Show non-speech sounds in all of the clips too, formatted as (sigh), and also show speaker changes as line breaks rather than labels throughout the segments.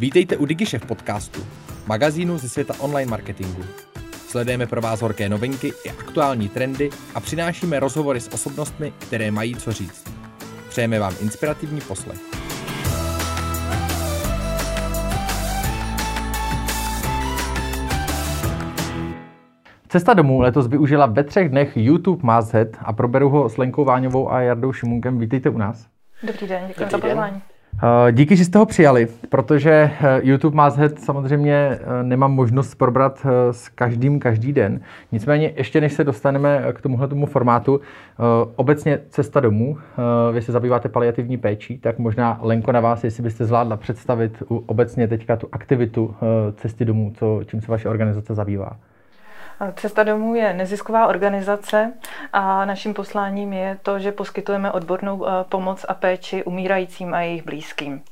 Vítejte u DigiShef podcastu, magazínu ze světa online marketingu. Sledujeme pro vás horké novinky i aktuální trendy a přinášíme rozhovory s osobnostmi, které mají co říct. Přejeme vám inspirativní poslech. Cesta domů letos využila ve třech dnech YouTube Mázet a proberu ho s Lenkou Váňovou a Jardou Šimunkem. Vítejte u nás.
Dobrý den, děkuji za pozvání.
Eh, díky, že jste ho přijali, protože eh, YouTube Mázhet samozřejmě eh, nemám možnost probrat s každým každý den. Nicméně ještě než se dostaneme k tomuhle tomu formátu, obecně cesta domů, vy se zabýváte paliativní péčí, tak možná Lenko na vás, jestli byste zvládla představit obecně teďka tu aktivitu cesty domů, co, čím se vaše organizace zabývá.
Cesta domů je nezisková organizace a naším posláním je to, že poskytujeme odbornou eh, pomoc a péči umírajícím a jejich blízkým.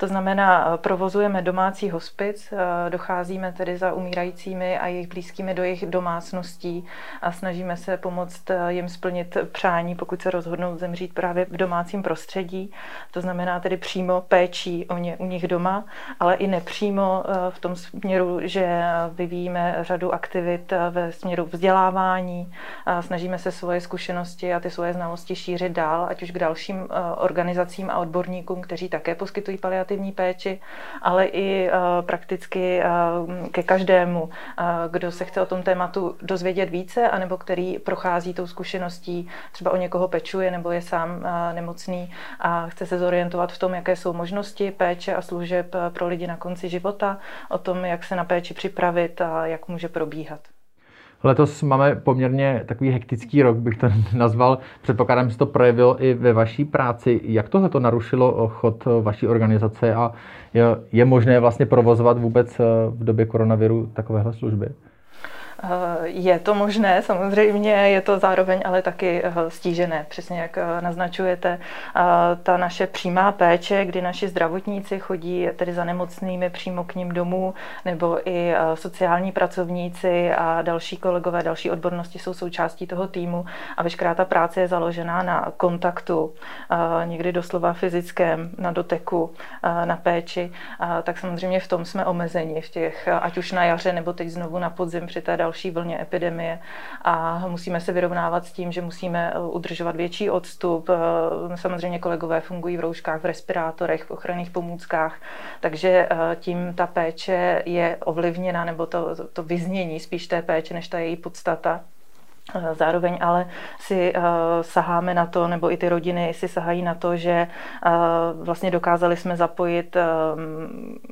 To znamená, eh, provozujeme domácí hospic, eh, docházíme tedy za umírajícími a jejich blízkými do jejich domácností a snažíme se pomoct eh, jim splnit přání, pokud se rozhodnou zemřít právě v domácím prostředí. To znamená tedy přímo péčí o ně, u nich doma, ale i nepřímo v tom směru, že vyvíjíme řadu aktivit ve směru vzdělávání, snažíme se svoje zkušenosti a ty svoje znalosti šířit dál, ať už k dalším organizacím a odborníkům, kteří také poskytují paliativní paliativní péči, ale i eh, prakticky eh, ke každému, eh, kdo se chce o tom tématu dozvědět více, anebo který prochází tou zkušeností, třeba o někoho pečuje nebo je sám nemocný a chce se zorientovat v tom, jaké jsou možnosti péče a služeb pro lidi na konci života, o tom, jak se na péči připravit a jak může probíhat.
Letos máme poměrně takový hektický rok, bych to (laughs) nazval. Předpokládám, že se to projevilo i ve vaší práci. Jak tohle to narušilo chod vaší organizace a je, je možné vlastně provozovat vůbec v době koronaviru takovéhle služby?
Eh, je to možné, samozřejmě, je to zároveň ale taky eh, stížené, přesně jak eh, naznačujete. Ta naše přímá péče, kdy naši zdravotníci chodí tedy za nemocnými přímo k ním domů, nebo i sociální pracovníci a další kolegové, další odbornosti jsou součástí toho týmu a veškerá ta práce je založená na kontaktu, někdy doslova fyzickém, na doteku, na péči, tak samozřejmě v tom jsme omezeni, v těch, ať už na jaře, nebo teď znovu na podzim při té další vlně epidemie a musíme se vyrovnávat s tím, že musíme eh, udržovat větší odstup. Eh, samozřejmě kolegové fungují v rouškách, v respirátorech, v ochranných pomůckách, takže eh, tím ta péče je ovlivněna, nebo to, to vyznění spíš té péče, než ta její podstata zároveň ale si uh, saháme na to, nebo i ty rodiny si sahají na to, že uh, vlastně dokázali jsme zapojit uh,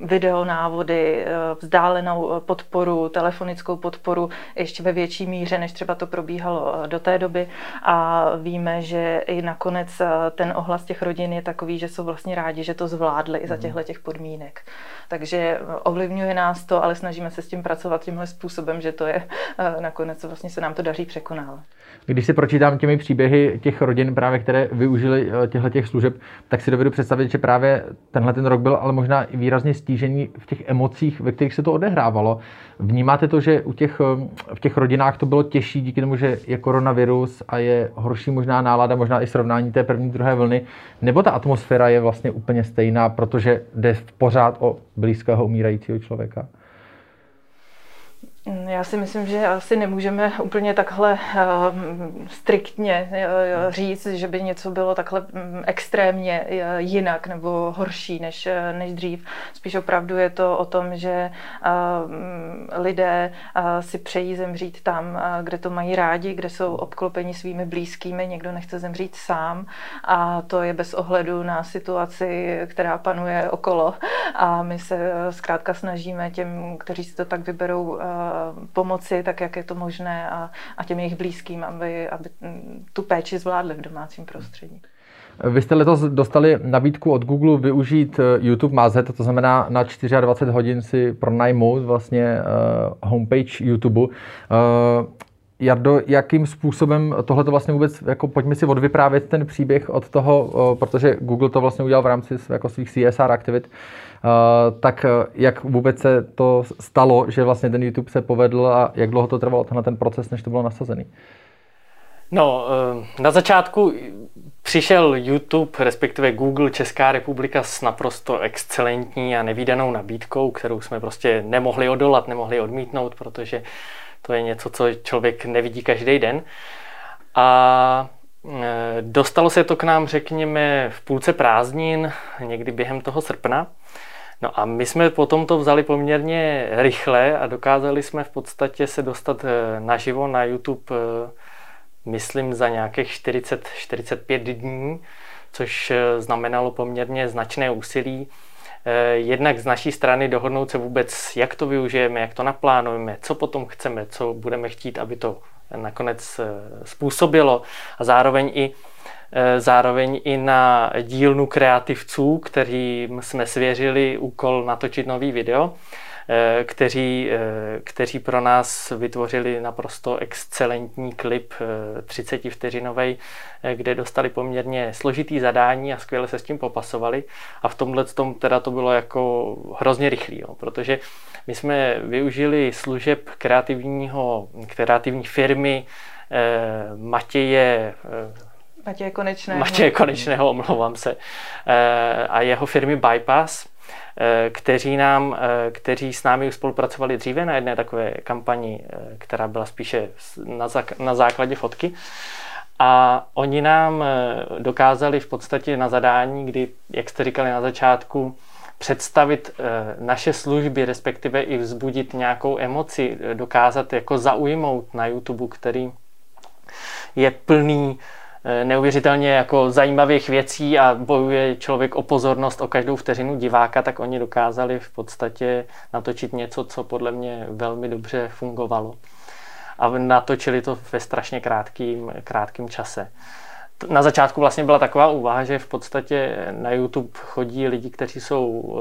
videonávody, uh, vzdálenou podporu, telefonickou podporu ještě ve větší míře, než třeba to probíhalo do té doby. A víme, že i nakonec ten ohlas těch rodin je takový, že jsou vlastně rádi, že to zvládli i za mhm. těchto těch podmínek. Takže ovlivňuje nás to, ale snažíme se s tím pracovat tímhle způsobem, že to je nakonec vlastně se nám to daří překonat překonal.
Když si pročítám těmi příběhy těch rodin, právě které využili eh, těchto těch služeb, tak si dovedu představit, že právě tenhle ten rok byl ale možná i výrazně stížený v těch emocích, ve kterých se to odehrávalo. Vnímáte to, že u těch, eh, v těch rodinách to bylo těžší díky tomu, že je koronavirus a je horší možná nálada, možná i srovnání té první, druhé vlny, nebo ta atmosféra je vlastně úplně stejná, protože jde pořád o blízkého umírajícího člověka?
Já si myslím, že asi nemůžeme úplně takhle uh, striktně uh, říct, že by něco bylo takhle um, extrémně uh, jinak nebo horší než, než dřív. Spíš opravdu je to o tom, že uh, lidé si přejí zemřít tam, kde to mají rádi, kde jsou obklopeni svými blízkými, někdo nechce zemřít sám a to je bez ohledu na situaci, která panuje okolo a my se zkrátka snažíme těm, kteří si to tak vyberou, pomoci, tak jak je to možné a, a těm jejich blízkým, aby, aby tu péči zvládli v domácím prostředí.
Vy jste letos dostali nabídku od Google využít eh, YouTube Mazet, to znamená na 24 hodin si pronajmout vlastně uh, homepage YouTube. Jardo, jakým způsobem tohle to vlastně vůbec, jako pojďme si odvyprávět ten příběh od toho, protože Google to vlastně udělal v rámci jako svých CSR aktivit, Eh, tak eh, jak vůbec se to stalo, že vlastně ten YouTube se povedl a jak dlouho to trvalo, tenhle ten proces, než to bylo nasazený?
No, na začátku Přišel YouTube, respektive Google Česká republika s naprosto excelentní a nevýdanou nabídkou, kterou jsme prostě nemohli odolat, nemohli odmítnout, protože to je něco, co člověk nevidí každý den. A dostalo se to k nám, řekněme, v půlce prázdnin, někdy během toho srpna. No a my jsme potom to vzali poměrně rychle a dokázali jsme v podstatě se dostat e, naživo na YouTube e, myslím, za nějakých 40-45 dní, což eh, znamenalo poměrně značné úsilí. Eh, jednak z naší strany dohodnout se vůbec, jak to využijeme, jak to naplánujeme, co potom chceme, co budeme chtít, aby to nakonec eh, způsobilo a zároveň i zároveň i na dílnu kreativců, kterým jsme svěřili úkol natočit nový video. Eh, kteří, eh, kteří pro nás vytvořili naprosto excelentní klip 30 eh, vteřinový, kde dostali poměrně složitý zadání a skvěle se s tím popasovali. A v tomhle tom teda to bylo jako hrozně rychlý, jo, protože my jsme využili služeb kreativního, kreativní firmy Matěje
Matěje Konečného.
Matěje Konečného, omlouvám se. A jeho firmy Bypass, Eh, kteří, nám, eh, kteří s námi už spolupracovali dříve na jedné takové kampani, eh, která byla spíše na, na základě fotky. A oni nám dokázali v podstatě na zadání, kdy, jak jste říkali na začátku, představit naše služby, respektive i vzbudit nějakou emoci, dokázat jako zaujmout na YouTube, který je plný Eh, neuvěřitelně jako zajímavých věcí a bojuje člověk o pozornost o každou vteřinu diváka, tak oni dokázali v podstatě natočit něco, co podle mě velmi dobře fungovalo. A natočili to ve strašně krátkým, krátkým čase. Na začátku vlastně byla taková úvaha, že v podstatě na YouTube chodí lidi, kteří jsou,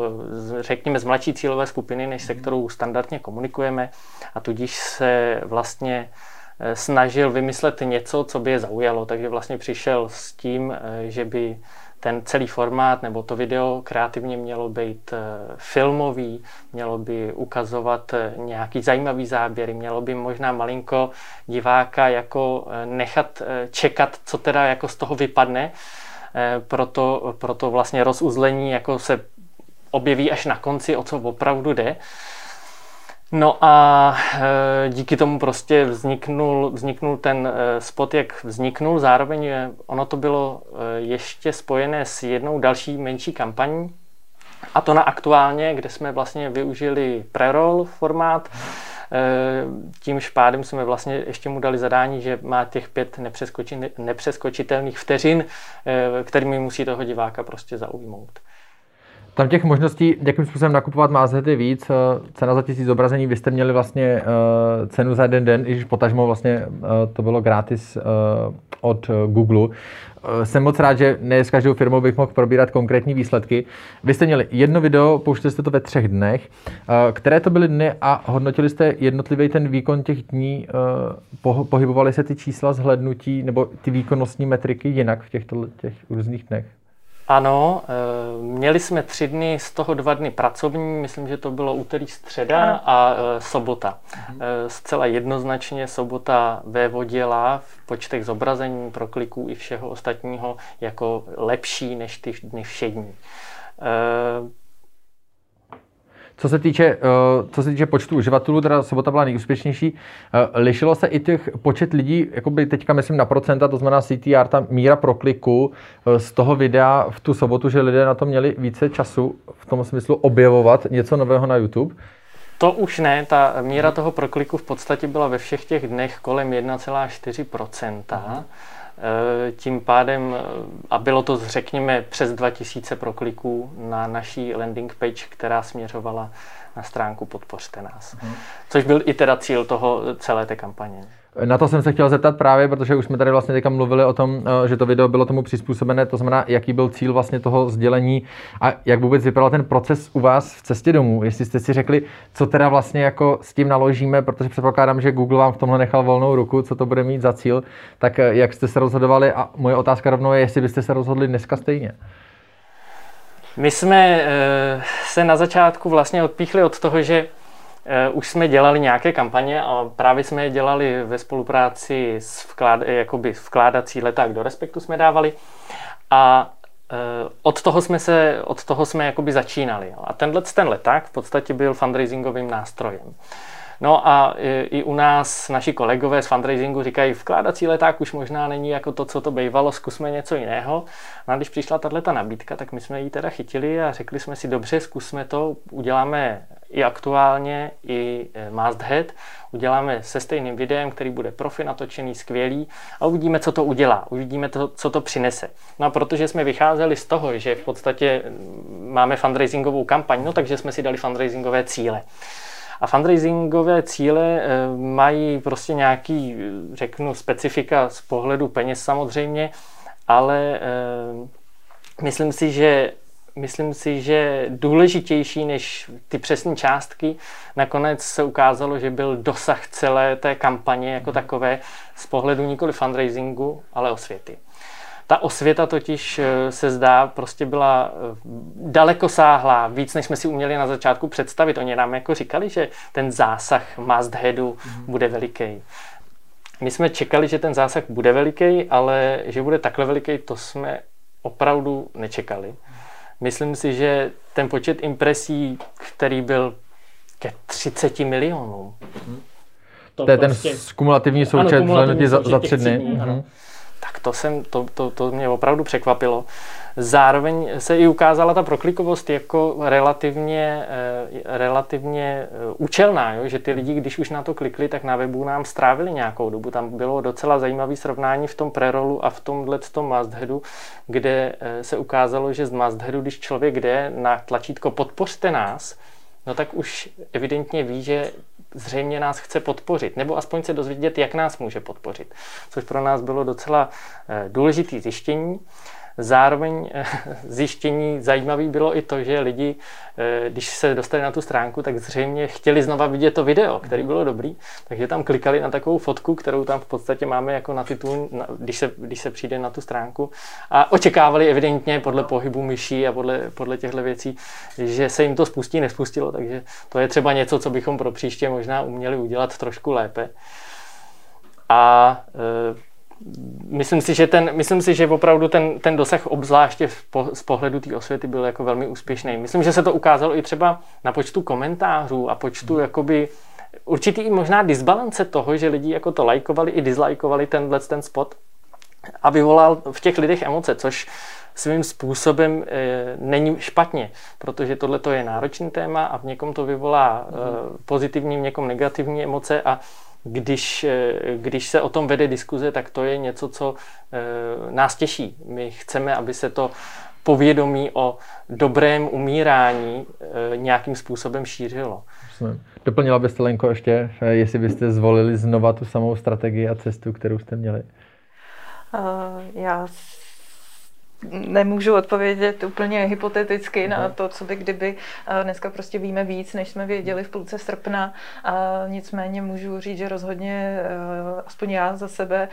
eh, řekněme, z mladší cílové skupiny, než se kterou standardně komunikujeme a tudíž se vlastně Eh, snažil vymyslet něco, co by je zaujalo, takže vlastně přišel s tím, eh, že by ten celý formát nebo to video kreativně mělo být eh, filmový, mělo by ukazovat nějaký zajímavý záběry, mělo by možná malinko diváka jako nechat čekat, co teda jako z toho vypadne, proto, proto vlastně rozuzlení jako se objeví až na konci, o co opravdu jde. No a e, díky tomu prostě vzniknul, vzniknul ten e, spot, jak vzniknul. Zároveň ono to bylo e, ještě spojené s jednou další menší kampaní, a to na aktuálně, kde jsme vlastně využili preroll formát. Tím špádem jsme vlastně ještě mu dali zadání, že má těch pět nepřeskočitelných vteřin, kterými musí toho diváka prostě zaujmout.
Tam těch možností, jakým způsobem nakupovat máte víc. Eh, cena za tisíc zobrazení, vy jste měli vlastně uh, cenu za jeden den, i když potažmo vlastně uh, to bylo gratis od Google. Jsem moc rád, že ne s každou firmou bych mohl probírat konkrétní výsledky. Vy jste měli jedno video, pouštěli jste to ve třech dnech. Které to byly dny a hodnotili jste jednotlivý ten výkon těch dní? Pohybovaly se ty čísla zhlednutí nebo ty výkonnostní metriky jinak v těchto těch různých dnech?
Ano, eh, měli jsme tři dny, z toho dva dny pracovní, myslím, že to bylo úterý, středa a eh, sobota. Mhm. Eh, zcela jednoznačně sobota vévoděla v počtech zobrazení, prokliků i všeho ostatního jako lepší než ty dny všední.
Co se týče, eh, co se týče počtu uživatelů, teda sobota byla nejúspěšnější. Eh, lišilo se i těch počet lidí, jakoby teďka myslím na procenta, to znamená CTR, ta míra prokliku eh, z toho videa v tu sobotu, že lidé na to měli více času v tom smyslu objevovat něco nového na YouTube?
To už ne, ta míra toho prokliku v podstatě byla ve všech těch dnech kolem 1,4%. Eh, tím pádem, eh, a bylo to, řekněme, přes 2000 prokliků na naší landing page, která směřovala na stránku Podpořte nás. Mhm. Což byl i teda cíl toho celé té kampaně.
Na to jsem se chtěl zeptat právě, protože už jsme tady vlastně teďka mluvili o tom, eh, že to video bylo tomu přizpůsobené, to znamená, jaký byl cíl vlastně toho sdělení a jak vůbec vypadal ten proces u vás v cestě domů. Jestli jste si řekli, co teda vlastně jako s tím naložíme, protože předpokládám, že Google vám v tomhle nechal volnou ruku, co to bude mít za cíl, tak eh, jak jste se rozhodovali a moje otázka rovnou je, jestli byste se rozhodli dneska stejně.
My jsme eh, se na začátku vlastně odpíchli od toho, že už jsme dělali nějaké kampaně a právě jsme je dělali ve spolupráci s vklád, jakoby vkládací leták do respektu jsme dávali a od toho jsme se, od toho jsme jakoby začínali. A tenhle ten leták v podstatě byl fundraisingovým nástrojem. No a i u nás naši kolegové z fundraisingu říkají, vkládací leták už možná není jako to, co to bývalo, zkusme něco jiného. No a když přišla tato nabídka, tak my jsme ji teda chytili a řekli jsme si, dobře, zkusme to, uděláme i aktuálně, i e, must head, uděláme se stejným videem, který bude profi natočený, skvělý a uvidíme, co to udělá, uvidíme, to, co to přinese. No a protože jsme vycházeli z toho, že v podstatě máme fundraisingovou kampaň, no takže jsme si dali fundraisingové cíle. A fundraisingové cíle eh, mají prostě nějaký, řeknu, specifika z pohledu peněz samozřejmě, ale eh, myslím si, že myslím si, že důležitější než ty přesné částky, nakonec se ukázalo, že byl dosah celé té kampaně jako takové z pohledu nikoli fundraisingu, ale osvěty. Ta osvěta totiž eh, se zdá prostě byla eh, daleko sáhlá, víc než jsme si uměli na začátku představit. Oni nám jako říkali, že ten zásah must headu mm-hmm. bude veliký. My jsme čekali, že ten zásah bude veliký, ale že bude takhle veliký, to jsme opravdu nečekali. Myslím si, že ten počet impresí, který byl ke 30 milionům.
To, to je prostě... ten kumulativní součet ano, za, za tři dny. dní
ano tak to, jsem, to, to, to mě opravdu překvapilo. Zároveň se i ukázala ta proklikovost jako relativně, eh, relativně eh, účelná, jo? že ty lidi, když už na to klikli, tak na webu nám strávili nějakou dobu. Tam bylo docela zajímavé srovnání v tom prerolu a v tomhle tom mastheadu, kde eh, se ukázalo, že z mastheadu, když člověk jde na tlačítko podpořte nás, no tak už evidentně ví, že zřejmě nás chce podpořit, nebo aspoň se dozvědět, jak nás může podpořit. Což pro nás bylo docela eh, důležité zjištění. Zároveň eh, (laughs) zjištění zajímavý bylo i to, že lidi, eh, když se dostali na tu stránku, tak zřejmě chtěli znova vidět to video, který bylo dobrý, takže tam klikali na takovou fotku, kterou tam v podstatě máme jako na titul, když se, když se přijde na tu stránku. A očekávali evidentně podle pohybu myší a podle, podle těchto věcí, že se jim to spustí, nespustilo, takže to je třeba něco, co bychom pro příště možná uměli udělat trošku lépe. A e, myslím si, že, ten, myslím si, že opravdu ten, ten dosah obzvláště po, z pohledu té osvěty byl jako velmi úspěšný. Myslím, že se to ukázalo i třeba na počtu komentářů a počtu hmm. jakoby určitý i možná disbalance toho, že lidi jako to lajkovali i dislajkovali tenhle ten spot a vyvolal v těch lidech emoce, což svým způsobem e, není špatně, protože tohle je náročný téma a v někom to vyvolá e, pozitivní, v někom negativní emoce a když, eh, když se o tom vede diskuze, tak to je něco, co eh, nás těší. My chceme, aby se to povědomí o dobrém umírání eh, nějakým způsobem šířilo.
Doplnila byste, Lenko, ještě, jestli byste zvolili znova tu samou strategii a cestu, kterou jste měli?
Uh, já nemůžu odpovědět úplně hypoteticky na to, co by kdyby. Dneska prostě víme víc, než jsme věděli v půlce srpna. A nicméně můžu říct, že rozhodně, eh, aspoň já za sebe,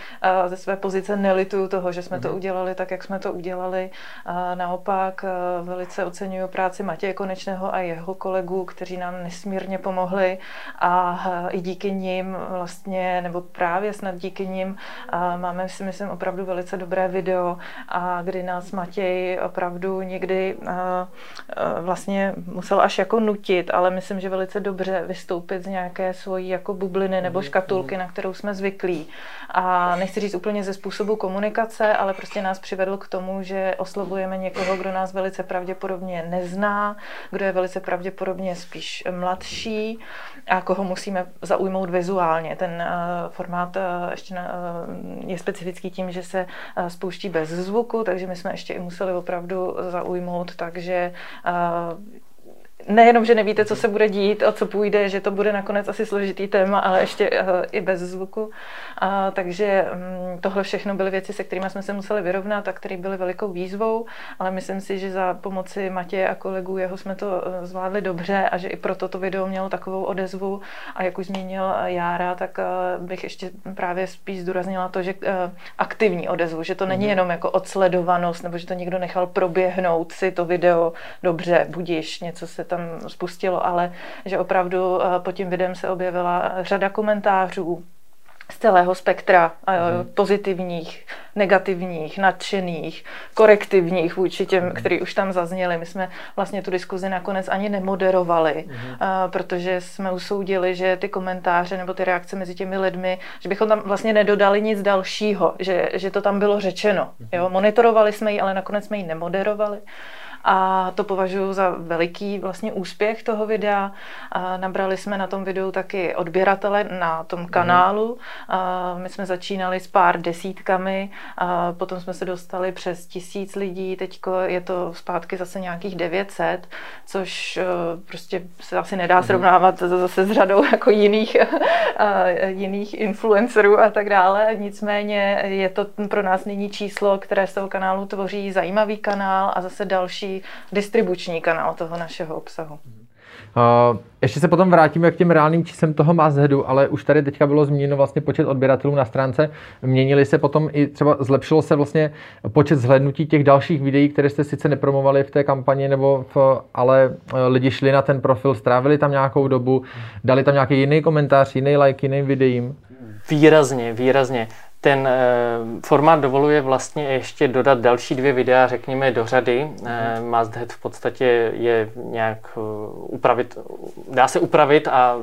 ze své pozice nelituju toho, že jsme to mhm. udělali tak, jak jsme to udělali. A naopak eh, velice oceňuji práci Matěje Konečného a jeho kolegů, kteří nám nesmírně pomohli a eh, i díky nim vlastně, nebo právě snad díky nim máme si myslím opravdu velice dobré video, a kdy nám nás Matěj opravdu někdy eh, eh, vlastně musel až jako nutit, ale myslím, že velice dobře vystoupit z nějaké svojí jako bubliny nebo mhm, škatulky, mhm. na kterou jsme zvyklí. A nechci říct úplně ze způsobu komunikace, ale prostě nás přivedl k tomu, že oslovujeme někoho, kdo nás velice pravděpodobně nezná, kdo je velice pravděpodobně spíš mladší a koho musíme zaujmout vizuálně. Ten uh, formát ještě je specifický tím, že se spouští bez zvuku, takže my jsme ještě i museli opravdu zaujmout, takže uh, nejenom, že nevíte, co se bude dít, o co půjde, že to bude nakonec asi složitý téma, ale ještě uh, i bez zvuku. Uh, takže um, tohle všechno byly věci, se kterými jsme se museli vyrovnat a které byly velikou výzvou, ale myslím si, že za pomoci Matěje a kolegů jeho jsme to uh, zvládli dobře a že i proto to video mělo takovou odezvu. A jak už zmínil Jára, tak uh, bych ještě právě spíš zdůraznila to, že uh, aktivní odezvu, že to není mm-hmm. jenom jako odsledovanost, nebo že to někdo nechal proběhnout si to video dobře, budíš, něco se tam tam spustilo, ale že opravdu pod tím videem se objevila řada komentářů, z celého spektra mm. pozitivních, negativních, nadšených, korektivních vůči těm, mm. který už tam zazněli. My jsme vlastně tu diskuzi nakonec ani nemoderovali, mm. protože jsme usoudili, že ty komentáře nebo ty reakce mezi těmi lidmi, že bychom tam vlastně nedodali nic dalšího, že, že to tam bylo řečeno. Mm. Jo? Monitorovali jsme ji, ale nakonec jsme ji nemoderovali a to považuji za veliký vlastně úspěch toho videa. A nabrali jsme na tom videu taky odběratele na tom mhm. kanálu. A my jsme začínali s pár desítkami, a potom jsme se dostali přes tisíc lidí, teď je to zpátky zase nějakých 900, což e, prostě se asi nedá mhm. srovnávat zase s řadou jako jiných, (laughs) jiných influencerů a tak dále. Nicméně je to pro nás nyní číslo, které z toho kanálu tvoří zajímavý kanál a zase další distribuční kanál toho našeho obsahu.
Uh, ještě se potom vrátíme k těm reálným číslem toho Mazhedu, ale už tady teďka bylo změněno vlastně počet odběratelů na stránce. Měnili se potom i třeba zlepšilo se vlastně počet zhlédnutí těch dalších videí, které jste sice nepromovali v té kampani, nebo v, ale eh, lidi šli na ten profil, strávili tam nějakou dobu, dali tam nějaký jiný komentář, jiný like jiným videím.
Výrazně, výrazně ten eh, formát dovoluje vlastně ještě dodat další dvě videa, řekněme, do řady. Mm-hmm. Must Head v podstatě je nějak eh, upravit, dá se upravit a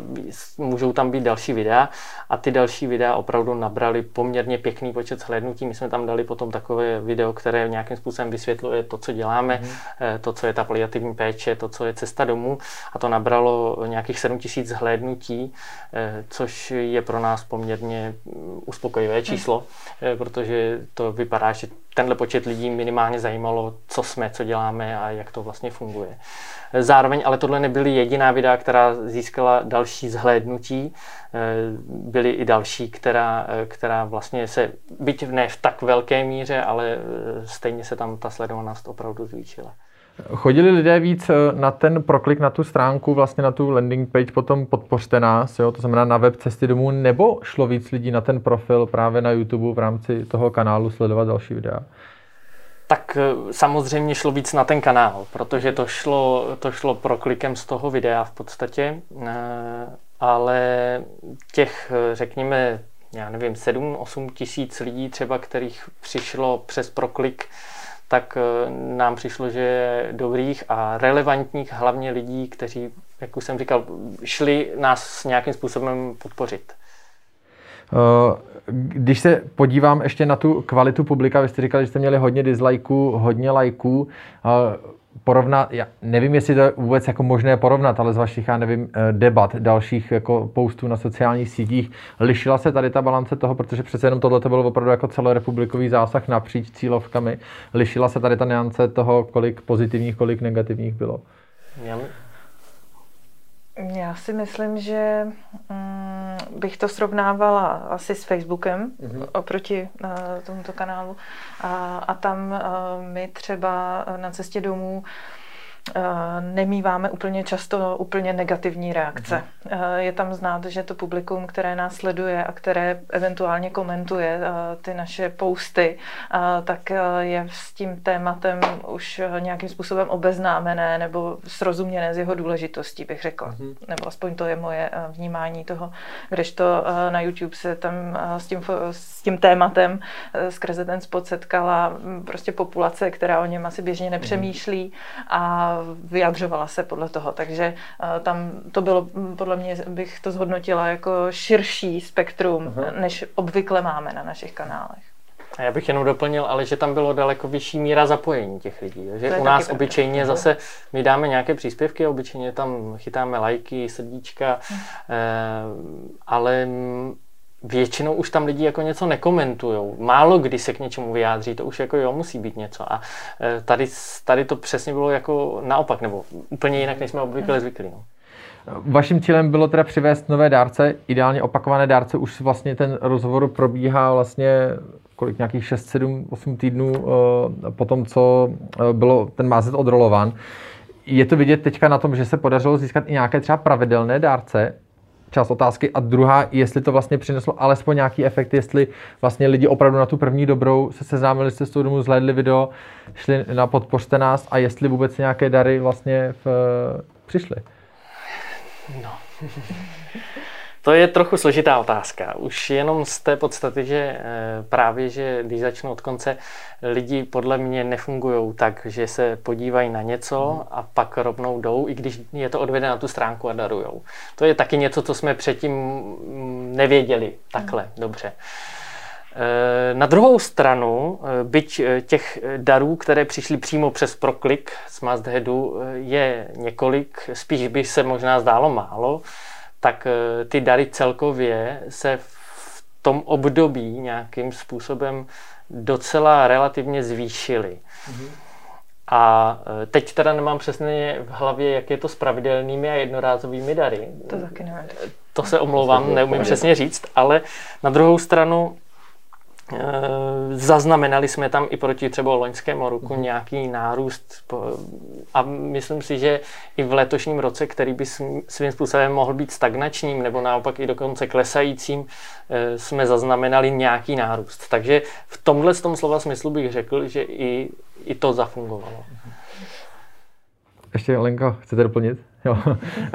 můžou tam být další videa a ty další videa opravdu nabrali poměrně pěkný počet shlédnutí. My jsme tam dali potom takové video, které nějakým způsobem vysvětluje to, co děláme, mm-hmm. to, co je ta paliativní péče, to, co je cesta domů a to nabralo nějakých 7000 zhlédnutí, což je pro nás poměrně mm, uspokojivé číslo číslo, eh, protože to vypadá, že tenhle počet lidí minimálně zajímalo, co jsme, co děláme a jak to vlastně funguje. Zároveň ale tohle nebyly jediná videa, která získala další zhlédnutí. Eh, byly i další, která, eh, která vlastně se, byť ne v tak velké míře, ale stejně se tam ta sledovanost opravdu zvýšila.
Chodili lidé víc eh, na ten proklik na tu stránku, vlastně na tu landing page, potom podpořte nás, jo? to znamená na web cesty domů, nebo šlo víc lidí na ten profil právě na YouTube v rámci toho kanálu sledovat další videa?
Tak eh, samozřejmě šlo víc na ten kanál, protože to šlo, to šlo proklikem z toho videa v podstatě, eh, ale těch, řekněme, já nevím, 7-8 tisíc lidí třeba, kterých přišlo přes proklik tak eh, nám přišlo, že je dobrých a relevantních hlavně lidí, kteří, jak už jsem říkal, šli nás nějakým způsobem podpořit.
Eh, když se podívám ještě na tu kvalitu publika, vy jste říkali, že jste měli hodně dislikeů, hodně lajků. Porovnat, já nevím, jestli to je vůbec jako možné porovnat, ale z vašich, já nevím, eh, debat, dalších jako postů na sociálních sítích, lišila se tady ta balance toho, protože přece jenom tohle to byl opravdu jako celorepublikový zásah napříč cílovkami, lišila se tady ta neance toho, kolik pozitivních, kolik negativních bylo?
Já si myslím, že mm, bych to srovnávala asi s Facebookem mm-hmm. oproti uh, tomuto kanálu. A, a tam uh, my třeba na cestě domů uh, nemýváme úplně často úplně negativní reakce. Mm-hmm. Je tam znát, že to publikum, které nás sleduje a které eventuálně komentuje eh, ty naše posty, tak je s tím tématem už nějakým způsobem obeznámené nebo srozuměné z jeho důležitostí, bych řekla. Mm-hmm. Nebo aspoň to je moje vnímání toho, kdežto na YouTube se tam s tím, s tím tématem skrze ten spot setkala hm, prostě populace, která o něm asi běžně nepřemýšlí mm-hmm. A vyjadřovala se podle toho. Takže eh, tam to bylo, hm, podle mě bych to zhodnotila jako širší spektrum, uh-huh. než obvykle máme na našich kanálech.
A já bych jenom doplnil, ale že tam bylo daleko vyšší míra zapojení těch lidí. Že u nás obyčejně pravda. zase my dáme nějaké příspěvky, obyčejně tam chytáme lajky, srdíčka, hmm. eh, ale většinou už tam lidi jako něco nekomentují. Málo kdy se k něčemu vyjádří, to už jako jo, musí být něco. A e, tady, tady to přesně bylo jako naopak, nebo úplně jinak, než jsme obvykle zvyklí. No.
Vaším cílem bylo teda přivést nové dárce, ideálně opakované dárce, už vlastně ten rozhovor probíhá vlastně kolik nějakých 6, 7, 8 týdnů uh, po tom, co uh, bylo ten mázet odrolován. Je to vidět teďka na tom, že se podařilo získat i nějaké třeba pravidelné dárce, část otázky. A druhá, jestli to vlastně přineslo alespoň nějaký efekt, jestli vlastně lidi opravdu na tu první dobrou se seznámili se s tou domů, zhlédli video, šli na podpořte nás a jestli vůbec nějaké dary vlastně v, přišli?
No. To je trochu složitá otázka. Už jenom z té podstaty, že eh, právě, že když začnu od konce, lidi podle mě nefungují tak, že se podívají na něco a pak rovnou jdou, i když je to odvede na tu stránku a darujou. To je taky něco, co jsme předtím mm, nevěděli takhle dobře. Eh, na druhou stranu, eh, byť těch darů, které přišly přímo přes proklik z Mastheadu, je několik, spíš by se možná zdálo málo, tak eh, ty dary celkově se v tom období nějakým způsobem docela relativně zvýšily. Mm-hmm. A eh, teď teda nemám přesně v hlavě, jak je to s pravidelnými a jednorázovými dary.
To taky nevím.
To se omlouvám, neumím přesně říct, ale na druhou stranu zaznamenali jsme tam i proti třeba loňskému roku mm. nějaký nárůst a myslím si, že i v letošním roce, který by svým způsobem mohl být stagnačním nebo naopak i dokonce klesajícím, eh, jsme zaznamenali nějaký nárůst. Takže v tomhle tom slova smyslu bych řekl, že i, i to zafungovalo.
Ještě Lenka, chcete doplnit? Jo.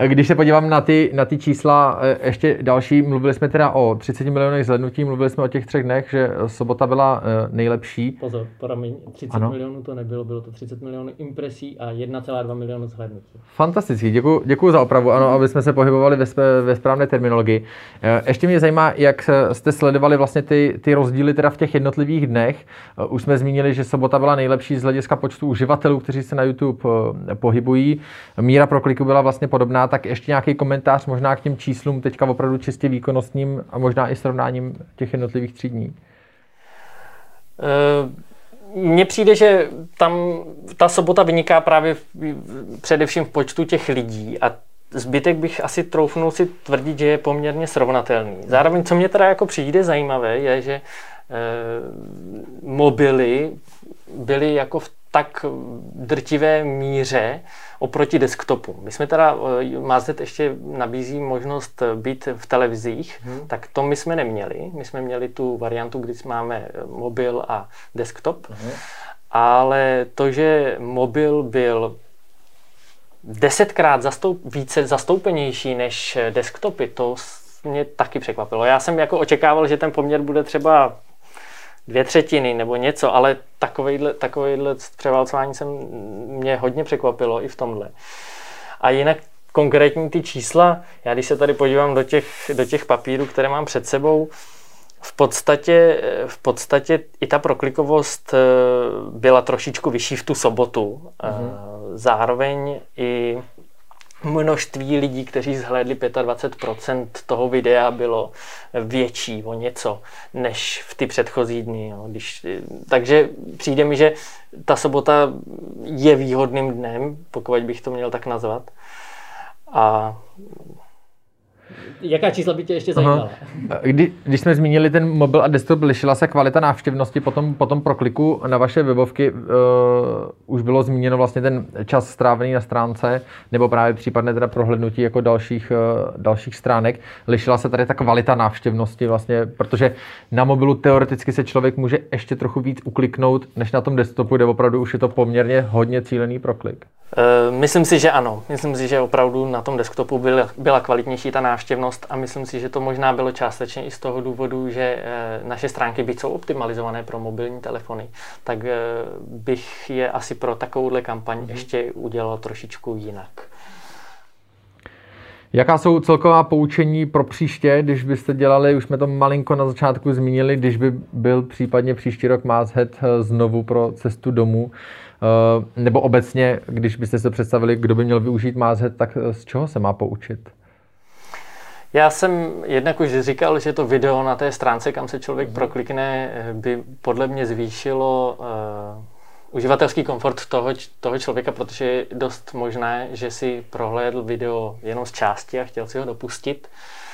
Když se podívám na ty, na ty čísla, e, ještě další, mluvili jsme teda o 30 milionech zhlednutí, mluvili jsme o těch třech dnech, že sobota byla e, nejlepší.
Pozor, promiň, 30 ano. milionů to nebylo, bylo to 30 milionů impresí a 1,2 milionu zhlednutí.
Fantastický, děkuji, děkuji za opravu, ano, aby jsme se pohybovali ve, ve správné terminologii. E, ještě mě zajímá, jak jste sledovali vlastně ty, ty rozdíly teda v těch jednotlivých dnech. Už jsme zmínili, že sobota byla nejlepší z hlediska počtu uživatelů, kteří se na YouTube pohybují. Míra prokliku byla byla vlastně podobná, tak ještě nějaký komentář možná k těm číslům teďka opravdu čistě výkonnostním a možná i srovnáním těch jednotlivých tří dní?
Eh, mně přijde, že tam ta sobota vyniká právě v, především v počtu těch lidí a zbytek bych asi troufnul si tvrdit, že je poměrně srovnatelný. Zároveň, co mě teda jako přijde zajímavé, je, že mobily byly jako v tak drtivé míře oproti desktopu. My jsme teda, eh, Mazet ještě nabízí možnost být v televizích, hmm. tak to my jsme neměli. My jsme měli tu variantu, kdy máme mobil a desktop, hmm. ale to, že mobil byl desetkrát zastoup, více zastoupenější než desktopy, to mě taky překvapilo. Já jsem jako očekával, že ten poměr bude třeba dvě třetiny nebo něco, ale takovýhle, takovýhle převálcování jsem mě hodně překvapilo i v tomhle. A jinak konkrétní ty čísla, já když se tady podívám do těch, do těch papírů, které mám před sebou, v podstatě, v podstatě i ta proklikovost eh, byla trošičku vyšší v tu sobotu. Mm-hmm. Zároveň i množství lidí, kteří zhlédli 25% toho videa bylo větší o něco než v ty předchozí dny. Jo. Když, takže přijde mi, že ta sobota je výhodným dnem, pokud bych to měl tak nazvat. A Jaká čísla by tě ještě zajímala?
Kdy, když jsme zmínili ten mobil a desktop, lišila se kvalita návštěvnosti potom, potom pro kliku na vaše webovky? Uh, už bylo zmíněno vlastně ten čas strávený na stránce, nebo právě případné teda prohlednutí jako dalších, uh, dalších stránek. Lišila se tady ta kvalita návštěvnosti vlastně, protože na mobilu teoreticky se člověk může ještě trochu víc ukliknout, než na tom desktopu, kde opravdu už je to poměrně hodně cílený proklik.
Uh, myslím si, že ano. Myslím si, že opravdu na tom desktopu byla, byla kvalitnější ta návštěvnost a myslím si, že to možná bylo částečně i z toho důvodu, že uh, naše stránky byť jsou optimalizované pro mobilní telefony, tak uh, bych je asi pro takovouhle kampaň mm-hmm. ještě udělal trošičku jinak.
Jaká jsou celková poučení pro příště, když byste dělali, už jsme to malinko na začátku zmínili, když by byl případně příští rok Mázhead znovu pro cestu domů, Eh, nebo obecně, když byste se představili, kdo by měl využít Mázet, tak z čeho se má poučit?
Já jsem jednak už říkal, že to video na té stránce, kam se člověk mm-hmm. proklikne, by podle mě zvýšilo uh, uživatelský komfort toho, toho člověka, protože je dost možné, že si prohlédl video jenom z části a chtěl si ho dopustit. Uh,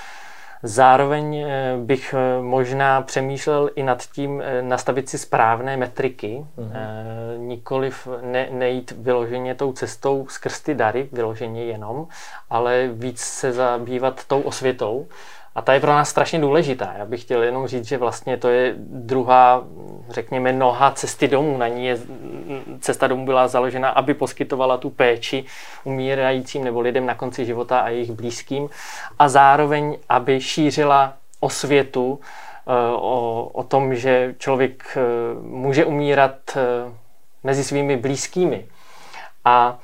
Zároveň eh, bych eh, možná přemýšlel i nad tím eh, nastavit si správné metriky, mm-hmm. nikoliv ne, nejít vyloženě tou cestou skrz ty dary, vyloženě jenom, ale víc se zabývat tou osvětou A ta je pro nás strašně důležitá. Já bych chtěl jenom říct, že vlastně to je druhá, řekněme, noha cesty domů. Na ní je, cesta domů byla založena, aby poskytovala tu péči umírajícím nebo lidem na konci života a jejich blízkým a zároveň, aby šířila osvětu eh, o, o tom, že člověk eh, může umírat eh, mezi svými blízkými. A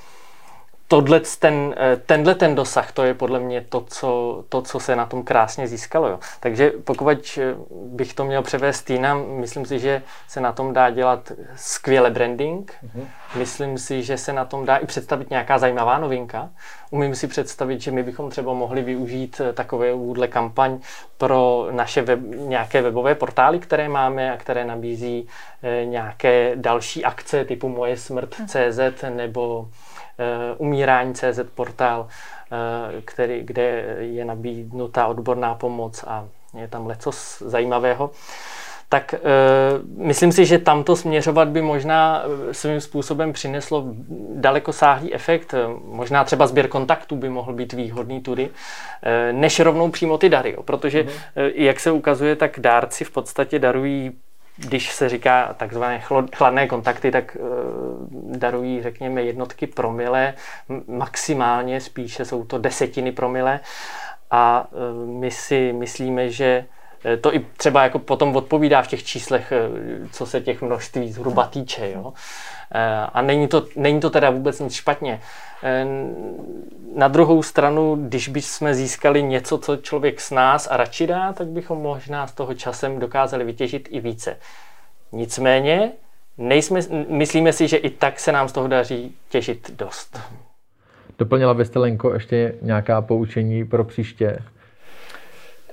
tohle ten, eh, tenhle ten dosah, to je podle mě to co, to, co se na tom krásně získalo. Jo. Takže pokud eh, bych to měl převést Týna, myslím si, že se na tom dá dělat skvěle branding. Mm-hmm. Myslím si, že se na tom dá i představit nějaká zajímavá novinka. Umím si představit, že my bychom třeba mohli využít eh, takové údle kampaň pro naše web, nějaké webové portály, které máme a které nabízí nějaké další akce typu Moje smrt.cz nebo umírání CZ portál, eh, který, kde je nabídnutá odborná pomoc a je tam leco zajímavého tak e, myslím si, že tamto směřovat by možná svým způsobem přineslo dalekosáhlý efekt. Možná třeba sběr kontaktů by mohl být výhodný tudy, e, než rovnou přímo ty dary. Jo. Protože, mm. e, jak se ukazuje, tak dárci v podstatě darují když se říká takzvané chladné kontakty, tak eh, darují, řekněme, jednotky promile, maximálně spíše jsou to desetiny promile. A eh, my si myslíme, že eh, to i třeba jako potom odpovídá v těch číslech, co se těch množství zhruba týče. Jo? A není to, není to teda vůbec nic špatně. Na druhou stranu, když bychom získali něco, co člověk s nás a radši dá, tak bychom možná z toho časem dokázali vytěžit i více. Nicméně, nejsme, myslíme si, že i tak se nám z toho daří těžit dost.
Doplnila byste, Lenko, ještě nějaká poučení pro příště?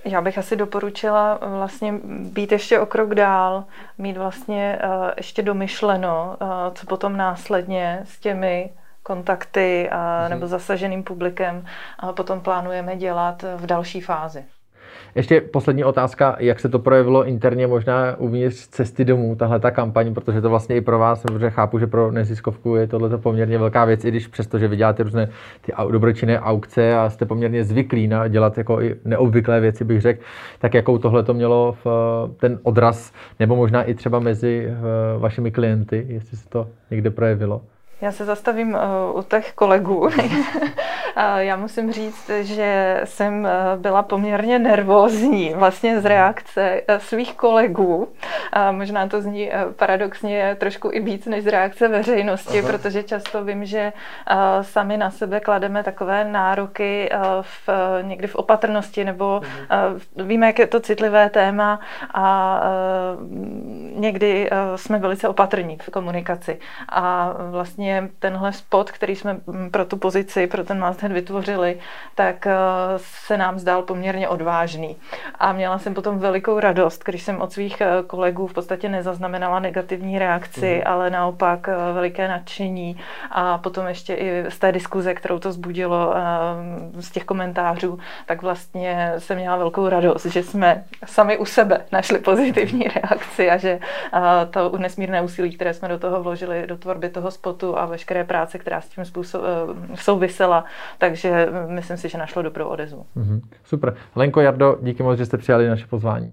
Já bych asi doporučila vlastně být ještě o krok dál, mít vlastně ještě domyšleno, co potom následně s těmi kontakty a, mhm. nebo zasaženým publikem a potom plánujeme dělat v další fázi.
Ještě poslední otázka, jak se to projevilo interně možná uvnitř cesty domů, tahle ta kampaň, protože to vlastně i pro vás, protože chápu, že pro neziskovku je tohle poměrně velká věc, i když přesto, že vyděláte různé ty dobročinné aukce a jste poměrně zvyklí na dělat jako i neobvyklé věci, bych řekl, tak jakou tohle to mělo v, ten odraz, nebo možná i třeba mezi vašimi klienty, jestli se to někde projevilo?
Já se zastavím uh, u těch kolegů. (laughs) Já musím říct, že jsem uh, byla poměrně nervózní vlastně z reakce uh, svých kolegů. A možná to zní paradoxně trošku i víc než z reakce veřejnosti, Aha. protože často vím, že sami na sebe klademe takové nároky v, někdy v opatrnosti, nebo mhm. víme, jak je to citlivé téma a někdy jsme velice opatrní v komunikaci. A vlastně tenhle spot, který jsme mm, pro tu pozici, pro ten masthead vytvořili, tak eh, se nám zdál poměrně odvážný. A měla jsem potom velikou radost, když jsem od svých eh, kolegů v podstatě nezaznamenala negativní reakci, mm. ale naopak eh, veliké nadšení a potom ještě i z té diskuze, kterou to zbudilo z těch komentářů, tak vlastně jsem měla velkou radost, že jsme sami u sebe našli pozitivní reakci a že to nesmírné úsilí, které jsme do toho vložili, do tvorby toho spotu a veškeré práce, která s tím způsob, souvisela, takže myslím si, že našlo dobrou odezvu.
Mm-hmm. Super. Lenko, Jardo, díky moc, že jste přijali naše pozvání.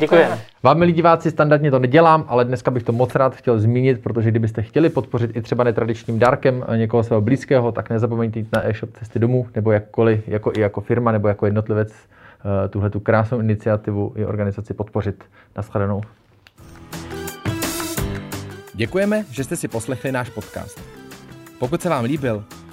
Děkujeme.
Vám, milí diváci, standardně to nedělám, ale dneska bych to moc rád chtěl zmínit, protože kdybyste chtěli podpořit i třeba netradičním dárkem někoho svého blízkého, tak nezapomeňte jít na e-shop Cesty domů, nebo jakkoliv, jako i jako firma, nebo jako jednotlivec eh, tuhle tu krásnou iniciativu i organizaci podpořit. Naschledanou.
Děkujeme, že jste si poslechli náš podcast. Pokud se vám líbil,